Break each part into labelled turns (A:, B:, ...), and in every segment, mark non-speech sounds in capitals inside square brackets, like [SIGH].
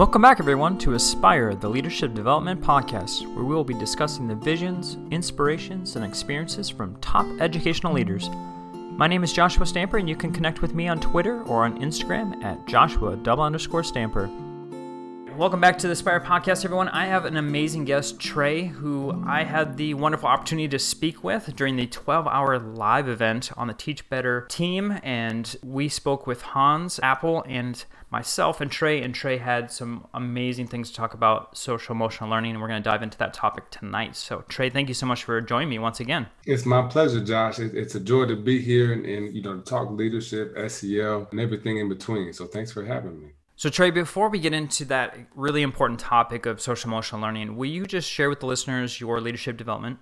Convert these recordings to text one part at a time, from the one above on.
A: Welcome back, everyone, to Aspire, the Leadership Development Podcast, where we will be discussing the visions, inspirations, and experiences from top educational leaders. My name is Joshua Stamper, and you can connect with me on Twitter or on Instagram at Joshua double underscore Stamper. Welcome back to the Spire Podcast, everyone. I have an amazing guest, Trey, who I had the wonderful opportunity to speak with during the 12 hour live event on the Teach Better team. And we spoke with Hans Appel and myself and Trey. And Trey had some amazing things to talk about social emotional learning. And we're going to dive into that topic tonight. So, Trey, thank you so much for joining me once again.
B: It's my pleasure, Josh. It's a joy to be here and, and you know, to talk leadership, SEL, and everything in between. So, thanks for having me.
A: So, Trey, before we get into that really important topic of social emotional learning, will you just share with the listeners your leadership development?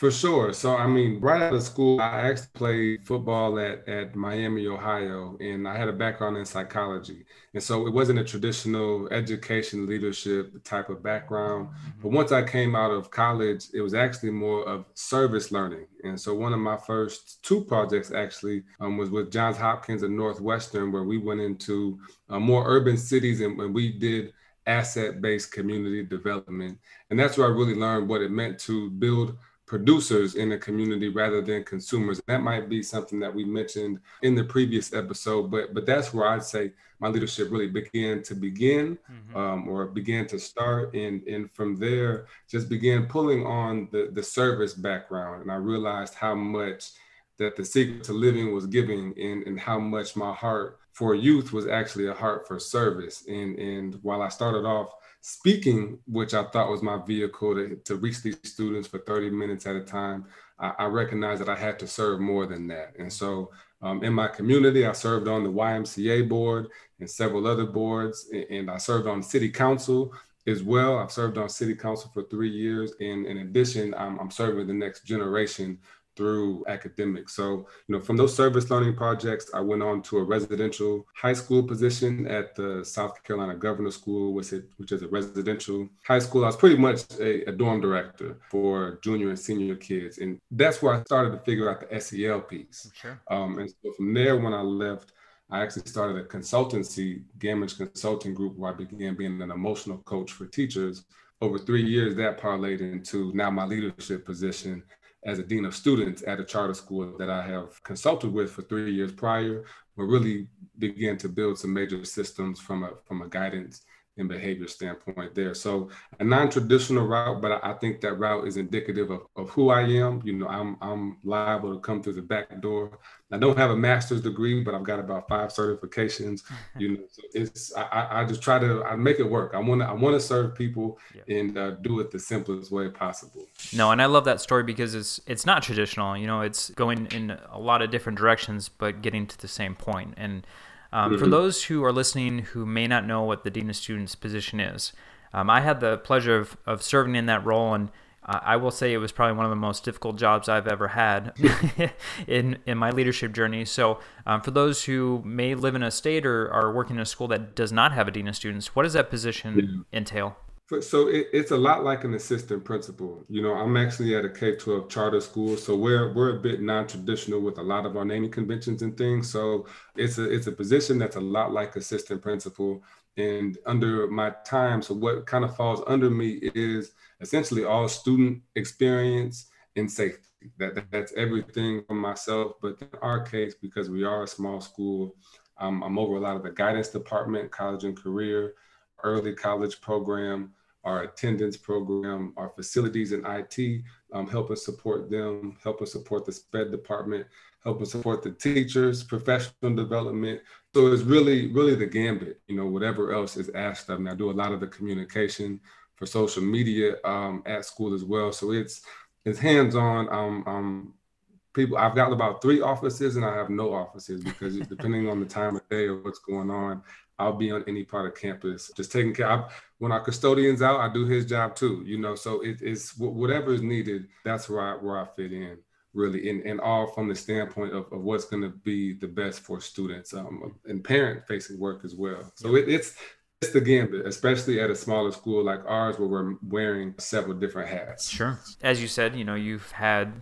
B: For sure. So, I mean, right out of school, I actually played football at, at Miami, Ohio, and I had a background in psychology. And so it wasn't a traditional education leadership type of background. Mm-hmm. But once I came out of college, it was actually more of service learning. And so one of my first two projects actually um, was with Johns Hopkins and Northwestern, where we went into uh, more urban cities and, and we did asset based community development. And that's where I really learned what it meant to build producers in the community rather than consumers. That might be something that we mentioned in the previous episode, but but that's where I'd say my leadership really began to begin mm-hmm. um, or began to start, and and from there just began pulling on the the service background, and I realized how much that the secret to living was giving, and and how much my heart for youth was actually a heart for service, and and while I started off speaking, which I thought was my vehicle to, to reach these students for 30 minutes at a time, I, I recognized that I had to serve more than that. And so um, in my community, I served on the YMCA board and several other boards, and, and I served on city council as well. I've served on city council for three years. And in addition, I'm, I'm serving the next generation through academics. So, you know, from those service learning projects, I went on to a residential high school position at the South Carolina Governor School, which, it, which is a residential high school. I was pretty much a, a, dorm director for junior and senior kids. And that's where I started to figure out the SEL piece. Sure. Um, and so from there, when I left, I actually started a consultancy, Gamage Consulting Group, where I began being an emotional coach for teachers. Over three years, that parlayed into now my leadership position as a dean of students at a charter school that I have consulted with for three years prior, but really began to build some major systems from a from a guidance and behavior standpoint there. So a non-traditional route, but I think that route is indicative of, of who I am. You know, I'm I'm liable to come through the back door. I don't have a master's degree, but I've got about five certifications. [LAUGHS] You know, so it's I, I just try to I make it work. I want to I want to serve people yeah. and uh, do it the simplest way possible.
A: No, and I love that story because it's it's not traditional. You know, it's going in a lot of different directions, but getting to the same point and um, mm-hmm. For those who are listening who may not know what the Dean of Students position is, um, I had the pleasure of, of serving in that role, and uh, I will say it was probably one of the most difficult jobs I've ever had [LAUGHS] in, in my leadership journey. So, um, for those who may live in a state or are working in a school that does not have a Dean of Students, what does that position yeah. entail?
B: So it, it's a lot like an assistant principal. You know, I'm actually at a K-12 charter school, so we're we're a bit non-traditional with a lot of our naming conventions and things. So it's a it's a position that's a lot like assistant principal. And under my time, so what kind of falls under me is essentially all student experience and safety. That that's everything from myself. But in our case, because we are a small school, um, I'm over a lot of the guidance department, college and career, early college program our attendance program, our facilities and IT, um, help us support them, help us support the SPED department, help us support the teachers, professional development. So it's really, really the gambit, you know, whatever else is asked of me. I do a lot of the communication for social media um, at school as well. So it's it's hands-on. Um, um, people, I've got about three offices and I have no offices because [LAUGHS] depending on the time of day or what's going on, I'll be on any part of campus, just taking care. I, when our custodian's out, I do his job too. You know, so it, it's whatever is needed. That's where I where I fit in really, and, and all from the standpoint of, of what's going to be the best for students um, and parent facing work as well. So it, it's it's the gambit, especially at a smaller school like ours where we're wearing several different hats.
A: Sure. As you said, you know, you've had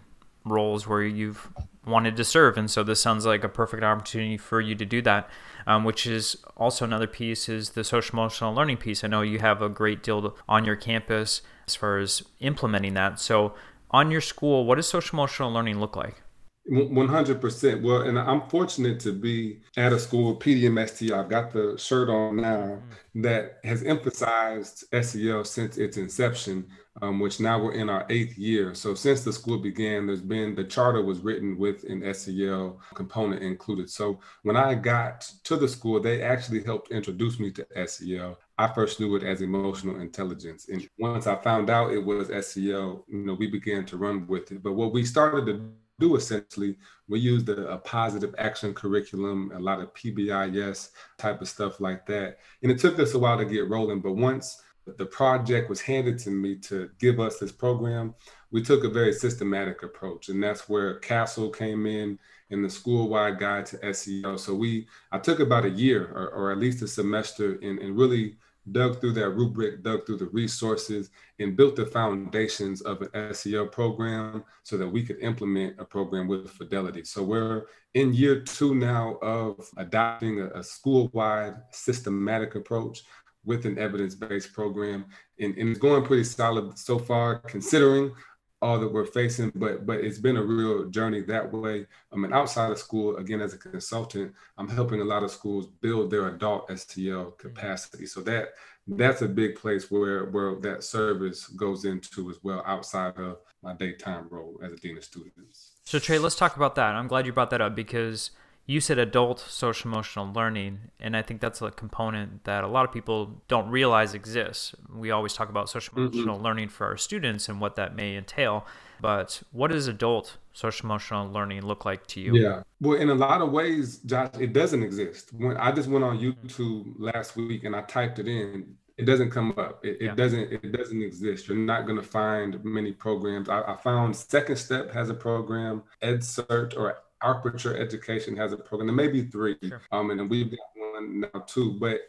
A: roles where you've wanted to serve. And so this sounds like a perfect opportunity for you to do that, um, which is also another piece is the social emotional learning piece. I know you have a great deal on your campus as far as implementing that. So on your school, what does social emotional learning look like?
B: 100%. Well, and I'm fortunate to be at a school, PDMST. I've got the shirt on now mm. that has emphasized SEL since its inception, um, which now we're in our eighth year. So since the school began, there's been the charter was written with an SEL component included. So when I got to the school, they actually helped introduce me to SEL. I first knew it as emotional intelligence. And once I found out it was SEL, you know, we began to run with it. But what we started to do essentially, we used a, a, positive action curriculum, a lot of PBIS type of stuff like that. And it took us a while to get rolling, but once the project was handed to me to give us this program, we took a very systematic approach. And that's where CASEL came in in the school-wide guide to SEL. So we, I took about a year or, or at least a semester in, in really dug through that rubric, dug through the resources, and built the foundations of an SEL program so that we could implement a program with fidelity. So we're in year two now of adopting a, a school-wide systematic approach with an evidence-based program. And, and it's going pretty solid so far, considering all that we're facing, but but it's been a real journey that way. I mean, outside of school, again, as a consultant, I'm helping a lot of schools build their adult SEL mm-hmm. capacity. So that that's a big place where where that service goes into as well, outside of my daytime role as a dean of students.
A: So Trey, let's talk about that. I'm glad you brought that up because you said adult social emotional learning and i think that's a component that a lot of people don't realize exists we always talk about social emotional mm-hmm. learning for our students and what that may entail but what does adult social emotional learning look like to you
B: yeah well in a lot of ways josh it doesn't exist when i just went on youtube last week and i typed it in it doesn't come up. It, it doesn't. It doesn't exist. You're not going to find many programs. I, I, found Second Step has a program, EdCert or Aperture Education has a program. There may be three, sure. um, and we've got one now too. But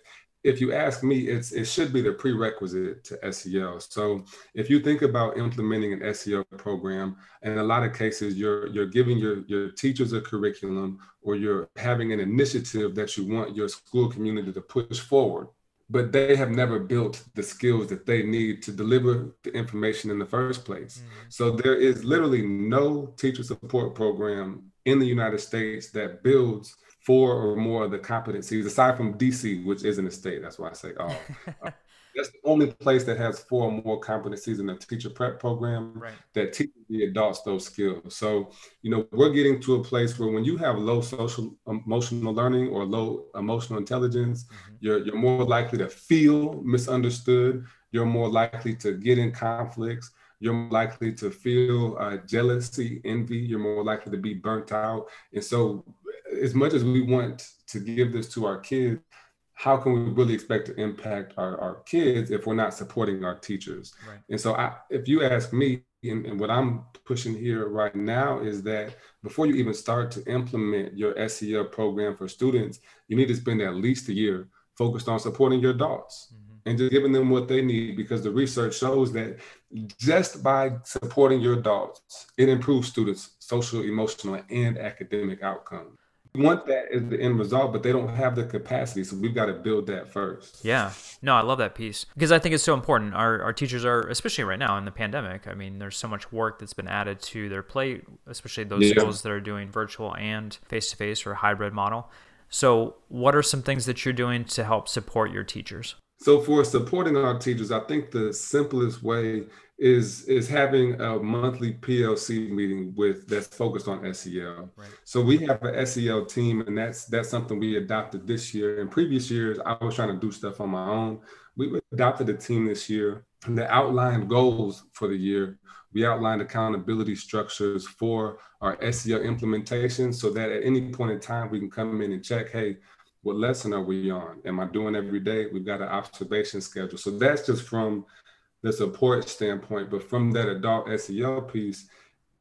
B: if you ask me, it's it should be the prerequisite to SEL. So if you think about implementing an SEL program, in a lot of cases, you're you're giving your your teachers a curriculum, or you're having an initiative that you want your school community to push forward but they have never built the skills that they need to deliver the information in the first place. Mm-hmm. So there is literally no teacher support program in the United States that builds four or more of the competencies, aside from DC, which isn't a state. That's why I say, oh, [LAUGHS] uh, that's the only place that has four or more competencies in the teacher prep program right. that teaches the adults those skills. So, you know, we're getting to a place where when you have low social emotional learning or low emotional intelligence, mm-hmm. you're, you're more likely to feel misunderstood. You're more likely to get in conflicts you're more likely to feel uh, jealousy, envy. You're more likely to be burnt out. And so, as much as we want to give this to our kids, how can we really expect to impact our, our kids if we're not supporting our teachers? Right. And so, I, if you ask me, and, and, what I'm pushing here right now is that before you even start to implement your SEL program for students, you need to spend at least a year focused on supporting your adults. Mm-hmm and just giving them what they need because the research shows that just by supporting your adults, it improves students' social, emotional, and academic outcomes. We want that as the end result, but they don't have the capacity. So we've got to build that first.
A: Yeah. No, I love that piece because I think it's so important. Our, our teachers are, especially right now in the pandemic, I mean, there's so much work that's been added to their plate, especially those yeah. schools that are doing virtual and face to face or hybrid model. So, what are some things that you're doing to help support your teachers?
B: So for supporting our teachers, I think the simplest way is is having a monthly PLC meeting with that's focused on SEL. Right. So we have an SEL team, and that's that's something we adopted this year. In previous years, I was trying to do stuff on my own. We adopted a team this year that outlined goals for the year. We outlined accountability structures for our SEL implementation, so that at any point in time we can come in and check, hey, what lesson are we on? Am I doing every day? We've got an observation schedule. So that's just from the support standpoint. But from that adult SEL piece,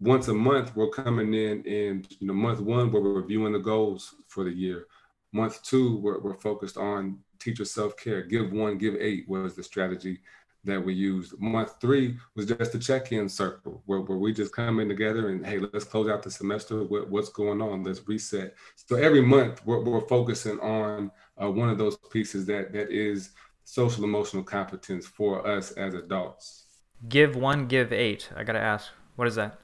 B: once a month we're coming in and you know month one we're reviewing the goals for the year. Month two we're, we're focused on teacher self-care. Give one, give eight was the strategy that we used. Month three was just a check-in circle where, where we just come in together and hey, let's close out the semester. What, what's going on? Let's reset. So every month we're, we're focusing on uh, one of those pieces that that is social emotional competence for us as adults.
A: Give one, give eight. I gotta ask, what is that?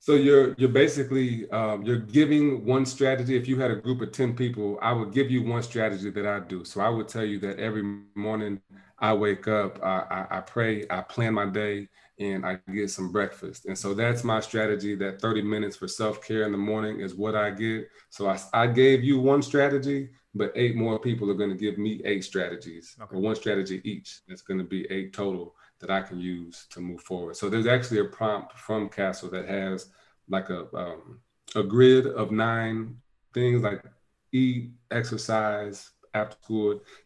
B: So you're you're basically um, you're giving one strategy. If you had a group of ten people, I would give you one strategy that I do. So I would tell you that every morning I wake up, I, I, I pray, I plan my day, and I get some breakfast. And so that's my strategy. That 30 minutes for self care in the morning is what I get. So I, I gave you one strategy, but eight more people are going to give me eight strategies okay. or one strategy each. That's going to be eight total that I can use to move forward. So there's actually a prompt from CASEL that has like a um, a grid of nine things like eat, exercise,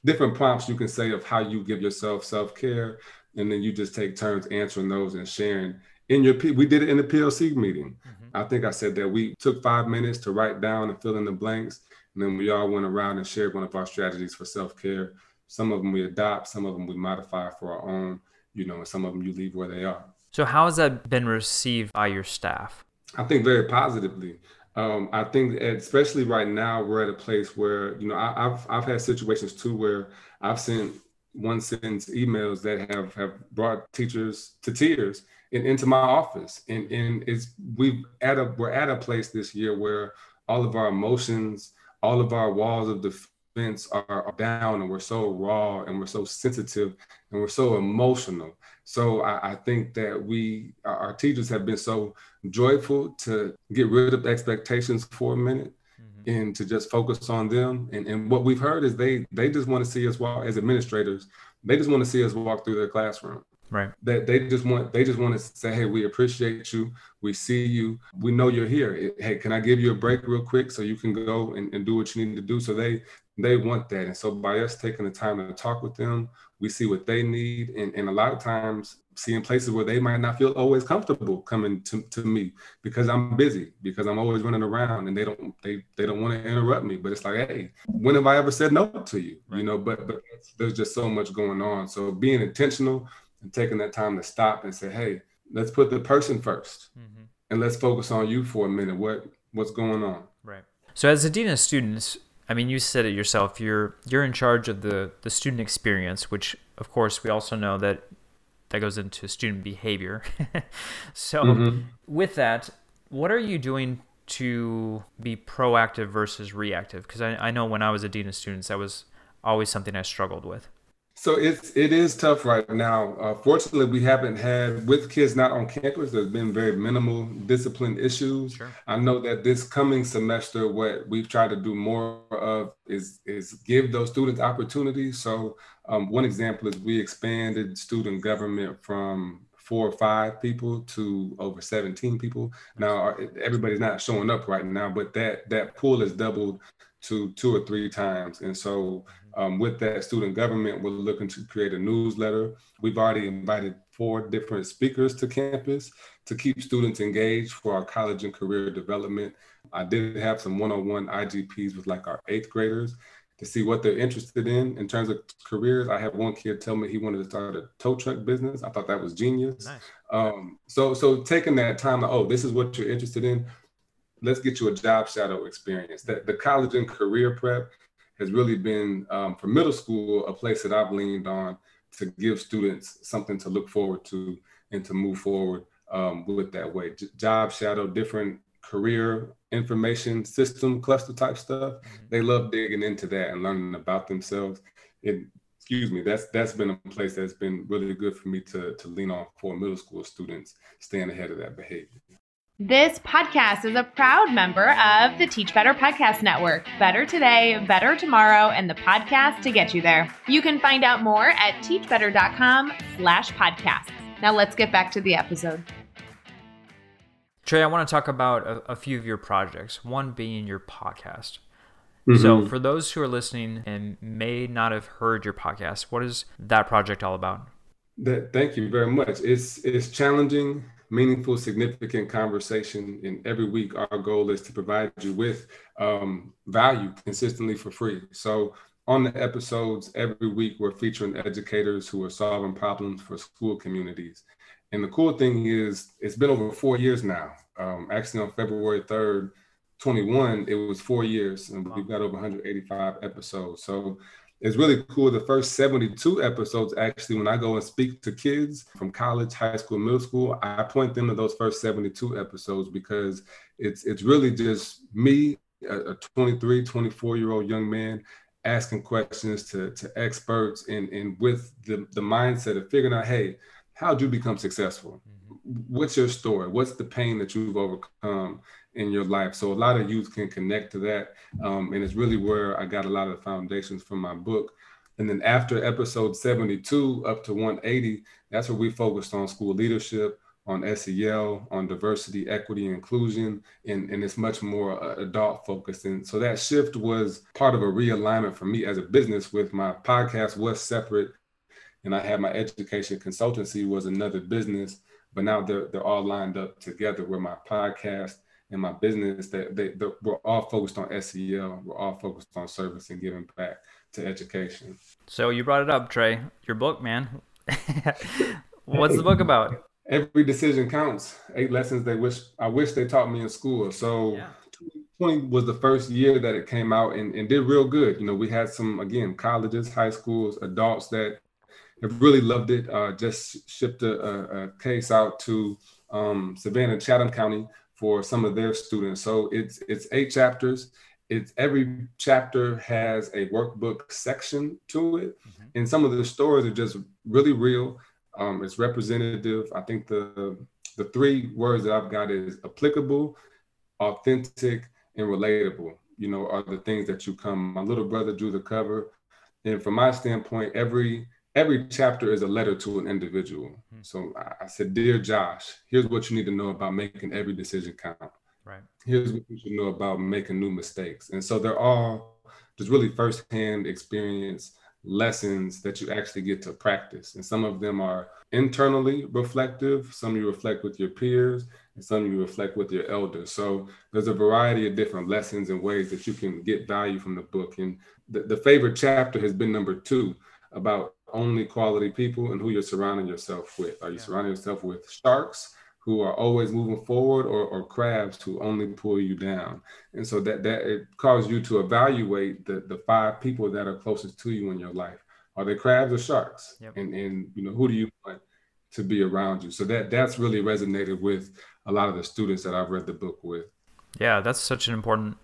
B: different prompts you can say of how you give yourself self care, and then you just take turns answering those and sharing. In your, we did it in the PLC meeting. Mm-hmm. I think I said that we took five minutes to write down and fill in the blanks, and then we all went around and shared one of our strategies for self care. Some of them we adopt, some of them we modify for our own you know, and some of them you leave where they are.
A: So, how has that been received by your staff?
B: I think very positively. Um, I think, especially right now, we're at a place where you know I, have I've had situations too where I've sent one sentence emails that have have brought teachers to tears and into my office, and and it's we've at a we're at a place this year where all of our emotions, all of our walls of defense are, are down and we're so raw and we're so sensitive and we're so emotional. So I, I, think that we, our teachers have been so joyful to get rid of expectations for a minute mm-hmm. and to just focus on them. And, and what we've heard is they, they just want to see us walk as administrators. They just want to see us walk through their classroom.
A: Right.
B: That they just want they just want to say, hey, we appreciate you. We see you. We know you're here. Hey, can I give you a break real quick so you can go and, and do what you need to do? So they they want that. And so by us taking the time to talk with them, we see what they need. And, and a lot of times seeing places where they might not feel always comfortable coming to, to me because I'm busy, because I'm always running around and they don't they they don't want to interrupt me. But it's like, hey, when have I ever said no to you? Right. You know, but but there's just so much going on. So being intentional and taking that time to stop and say, hey, let's put the person 1st mm-hmm. and let's focus on you for a minute. What what's going on?
A: Right. So as a dean of students, I mean, you said it yourself. You're you're in charge of the the student experience, which of course we also know that that goes into student behavior. [LAUGHS] so mm-hmm. with that, what are you doing to be proactive versus reactive? Because I, I know when I was a dean of students, that was always something I struggled with.
B: So it's it is tough right now. Uh, fortunately, we haven't had with kids not on campus. There's been very minimal discipline issues. Sure. I know that this coming semester, what we've tried to do more of is is give those students opportunities. So um, one example is we expanded student government from four or five people to over 17 people. Now everybody's not showing up right now, but that that pool has doubled to two or three times, and so um, with that student government, we're looking to create a newsletter. We've already invited four different speakers to campus to keep students engaged for our college and career development. I did have some one-on-one IGPs with like our eighth graders to see what they're interested in in terms of careers. I had one kid tell me he wanted to start a tow truck business. I thought that was genius. Nice. Um, so, so taking that time, to, oh, this is what you're interested in. Let's get you a job shadow experience. That the college and career prep has really been um, for middle school a place that I've leaned on to give students something to look forward to and to move forward um, with that way. J- job shadow, different career information system cluster type stuff. Mm-hmm. They love digging into that and learning about themselves. It, excuse me, that's that's been a place that's been really good for me to to lean on for middle school students, staying ahead of that behavior.
C: This podcast is a proud member of the Teach Better Podcast Network. Better today, better tomorrow, and the podcast to get you there. You can find out more at teachbetter.com slash podcasts. Now let's get back to the episode.
A: Trey, I want to talk about a, a few of your projects, one being your podcast. Mm-hmm. So, for those who are listening and may not have heard your podcast, what is that project all about?
B: That, thank you very much. It's it's challenging meaningful, significant conversation. And every week, our goal is to provide you with um, value consistently for free. So on the episodes every week, we're featuring educators who are solving problems for school communities. And the cool thing is, it's been over four years now. Um, actually, on February 3rd, 21, it was four years, and we've got over 185 episodes. So it's really cool. The first 72 episodes, actually, when I go and speak to kids from college, high school, middle school, I point them to those first 72 episodes because it's it's really just me, a 23, 24 year old young man, asking questions to, to experts and, and with the, the mindset of figuring out, hey, how do you become successful? Mm-hmm. What's your story? What's the pain that you've overcome in your life? So a lot of youth can connect to that. Um, and it's really where I got a lot of the foundations from my book. And then after episode 72 up to 180, that's where we focused on school leadership, on SEL, on diversity, equity, inclusion, and, and it's much more uh, adult focused. And so that shift was part of a realignment for me as a business with my podcast was separate. And I had my education consultancy was another business, but now they're, they're all lined up together where my podcast and my business that they, they, we're all focused on SEL. We're all focused on service and giving back to education.
A: So you brought it up, Trey. Your book, man. [LAUGHS] What's the book about?
B: every decision counts. Eight lessons they wish I wish they taught me in school. So yeah. 2020 was the first year that it came out and, and did real good. You know, we had some again colleges, high schools, adults that have really loved it. Uh, just shipped a, a, a, case out to um, Savannah, Chatham County for some of their students. So it's it's eight chapters. It's every chapter has a workbook section to it, mm-hmm. and some of the stories are just really real um, it's representative. I think the the three words that I've got is applicable, authentic, and relatable. You know, are the things that you come. My little brother drew the cover, and from my standpoint, every every chapter is a letter to an individual. Mm-hmm. So I, said, dear Josh, here's what you need to know about making every decision count.
A: Right.
B: Here's what you should know about making new mistakes. And so they're all just really firsthand experience lessons that you actually get to practice. And some of them are internally reflective, some you reflect with your peers, and some you reflect with your elders. So there's a variety of different lessons and ways that you can get value from the book. And the, the favorite chapter has been number two about only quality people and who you're surrounding yourself with. Are you yeah. surrounding yourself with sharks? who are always moving forward or, or crabs who only pull you down. And so that that it causes you to evaluate the, the five people that are closest to you in your life. Are they crabs or sharks? Yep. And and you know, who do you want to be around you? So that that's really resonated with a lot of the students that I've read the book with.
A: Yeah, that's such an important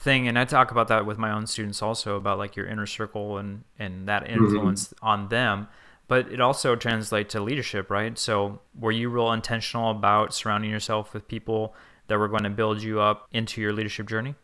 A: thing and i talk about that with my own students also about like your inner circle and and that mm-hmm. influence mm-hmm. on them but it also translates to leadership, right? So, were you real intentional about surrounding yourself with people that were going to build you up into your leadership journey?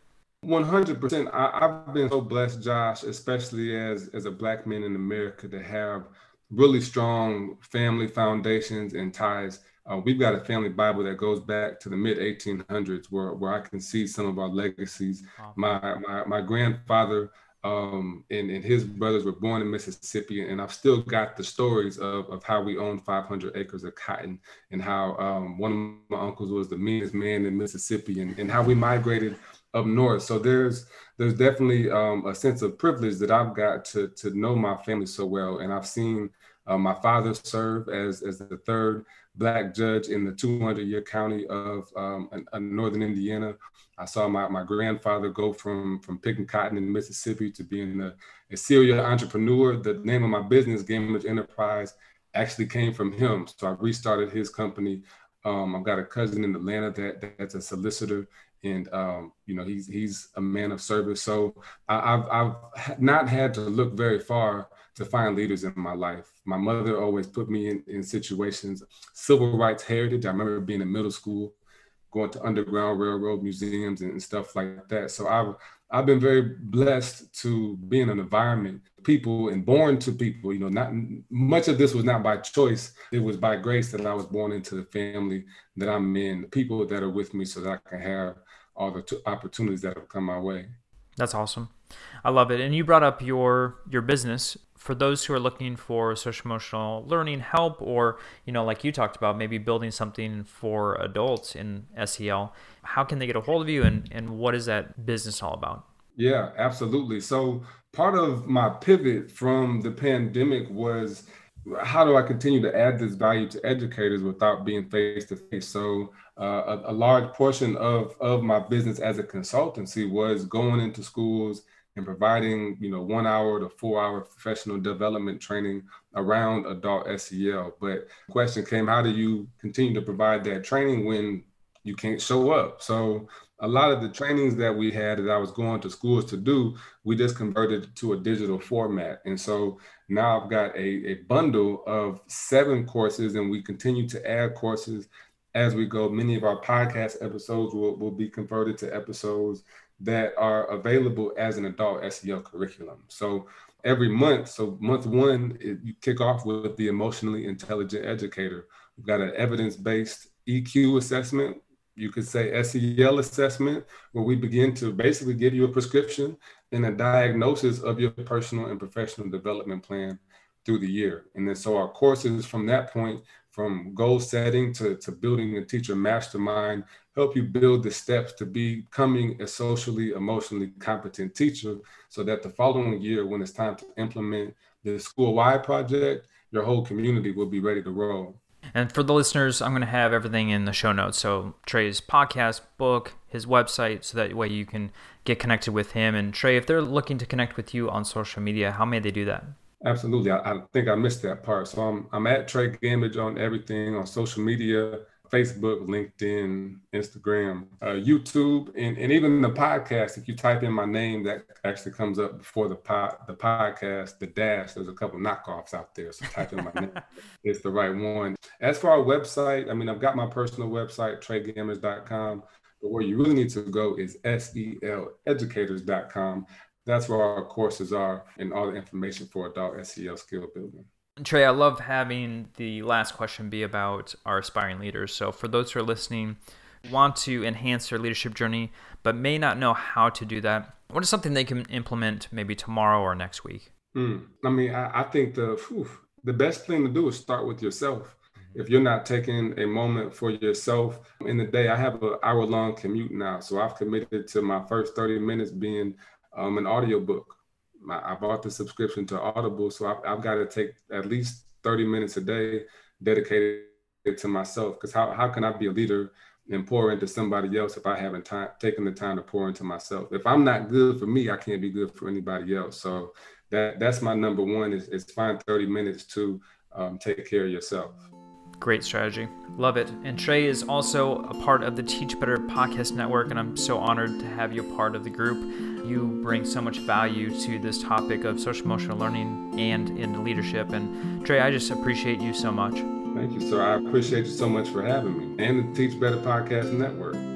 B: 100%. I, have been so blessed, Josh, especially as, as a Black man in America, to have really strong family foundations and ties. Uh, we've got a family Bible that goes back to the mid 1800s, where, where I can see some of our legacies. Wow. My, my, my grandfather um, and, and his brothers were born in Mississippi, and I've still got the stories of, of how we owned 500 acres of cotton, and how um, one of my uncles was the meanest man in Mississippi, and, and how we migrated up north. So there's there's definitely um, a sense of privilege that I've got to to know my family so well, and I've seen uh, my father serve as as the third black judge in the 200 year county of um, northern Indiana. I saw my, my grandfather go from, from picking cotton in Mississippi to being a, a serial entrepreneur. The name of my business, Game Enterprise, actually came from him. So I restarted his company. Um, I've got a cousin in Atlanta that, that's a solicitor and um, you know he's he's a man of service. So I, have I've not had to look very far to find leaders in my life. My mother always put me in, in situations, civil rights heritage. I remember being in middle school, going to Underground Railroad museums and, stuff like that. So I've I've been very blessed to be in an environment, people and born to people. You know, not much of this was not by choice. It was by grace that I was born into the family that I'm in, the people that are with me so that I can have all the t- opportunities that have come my way.
A: That's awesome. I love it. And you brought up your your business for those who are looking for social emotional learning help or you know like you talked about maybe building something for adults in SEL how can they get a hold of you and and what is that business all about
B: Yeah, absolutely. So part of my pivot from the pandemic was how do I continue to add this value to educators without being face to face? So uh, a, a, large portion of of my business as a consultancy was going into schools and providing you know one hour to four hour professional development training around adult SEL. But the question came, how do you continue to provide that training when you can't show up? So a lot of the trainings that we had that I was going to schools to do, we just converted to a digital format. And so now I've got a, a bundle of seven courses and we continue to add courses as we go. Many of our podcast episodes will, will be converted to episodes that are available as an adult SEL curriculum. So every month, so month one, it, you kick off with the emotionally intelligent educator. We've got an evidence-based EQ assessment you could say SEL assessment, where we begin to basically give you a prescription and a diagnosis of your personal and professional development plan through the year. And then so our courses from that point, from goal setting to, to building a teacher mastermind, help you build the steps to becoming a socially, emotionally competent teacher so that the following year, when it's time to implement the school-wide project, your whole community will be ready to roll.
A: And for the listeners, I'm going to have everything in the show notes. So Trey's podcast, book, his website, so that way you can get connected with him. And Trey, if they're looking to connect with you on social media, how may they do that?
B: Absolutely. I, I think I missed that part. So I'm, I'm at Trey Gamage on everything on social media. Facebook, LinkedIn, Instagram, uh, YouTube, and, and even the podcast. If you type in my name, that actually comes up before the pod, the podcast, the dash. There's a couple knockoffs out there, so type in my name. [LAUGHS] It's the right one. As for our website, I mean, I've got my personal website, treygamage.com, but where you really need to go is seleducators.com. That's where our courses are and all the information for adult SEL skill building.
A: Trey, I love having the last question be about our aspiring leaders. So, for those who are listening, want to enhance their leadership journey, but may not know how to do that, what is something they can implement maybe tomorrow or next week?
B: Mm, I mean, I, I think the whew, the best thing to do is start with yourself. Mm-hmm. If you're not taking a moment for yourself in the day, I have an hour long commute now, so I've committed to my first 30 minutes being um, an audiobook I bought the subscription to Audible, so I've, I've got to take at least 30 minutes a day dedicated to myself. Because how, how can I be a leader and pour into somebody else if I haven't time, taken the time to pour into myself? If I'm not good for me, I can't be good for anybody else. So that that's my number one is, is find 30 minutes to um, take care of yourself.
A: Great strategy. Love it. And Trey is also a part of the Teach Better podcast network, and I'm so honored to have you a part of the group. You bring so much value to this topic of social emotional learning and in leadership. And Trey, I just appreciate you so much.
B: Thank you, sir. I appreciate you so much for having me and the Teach Better Podcast Network.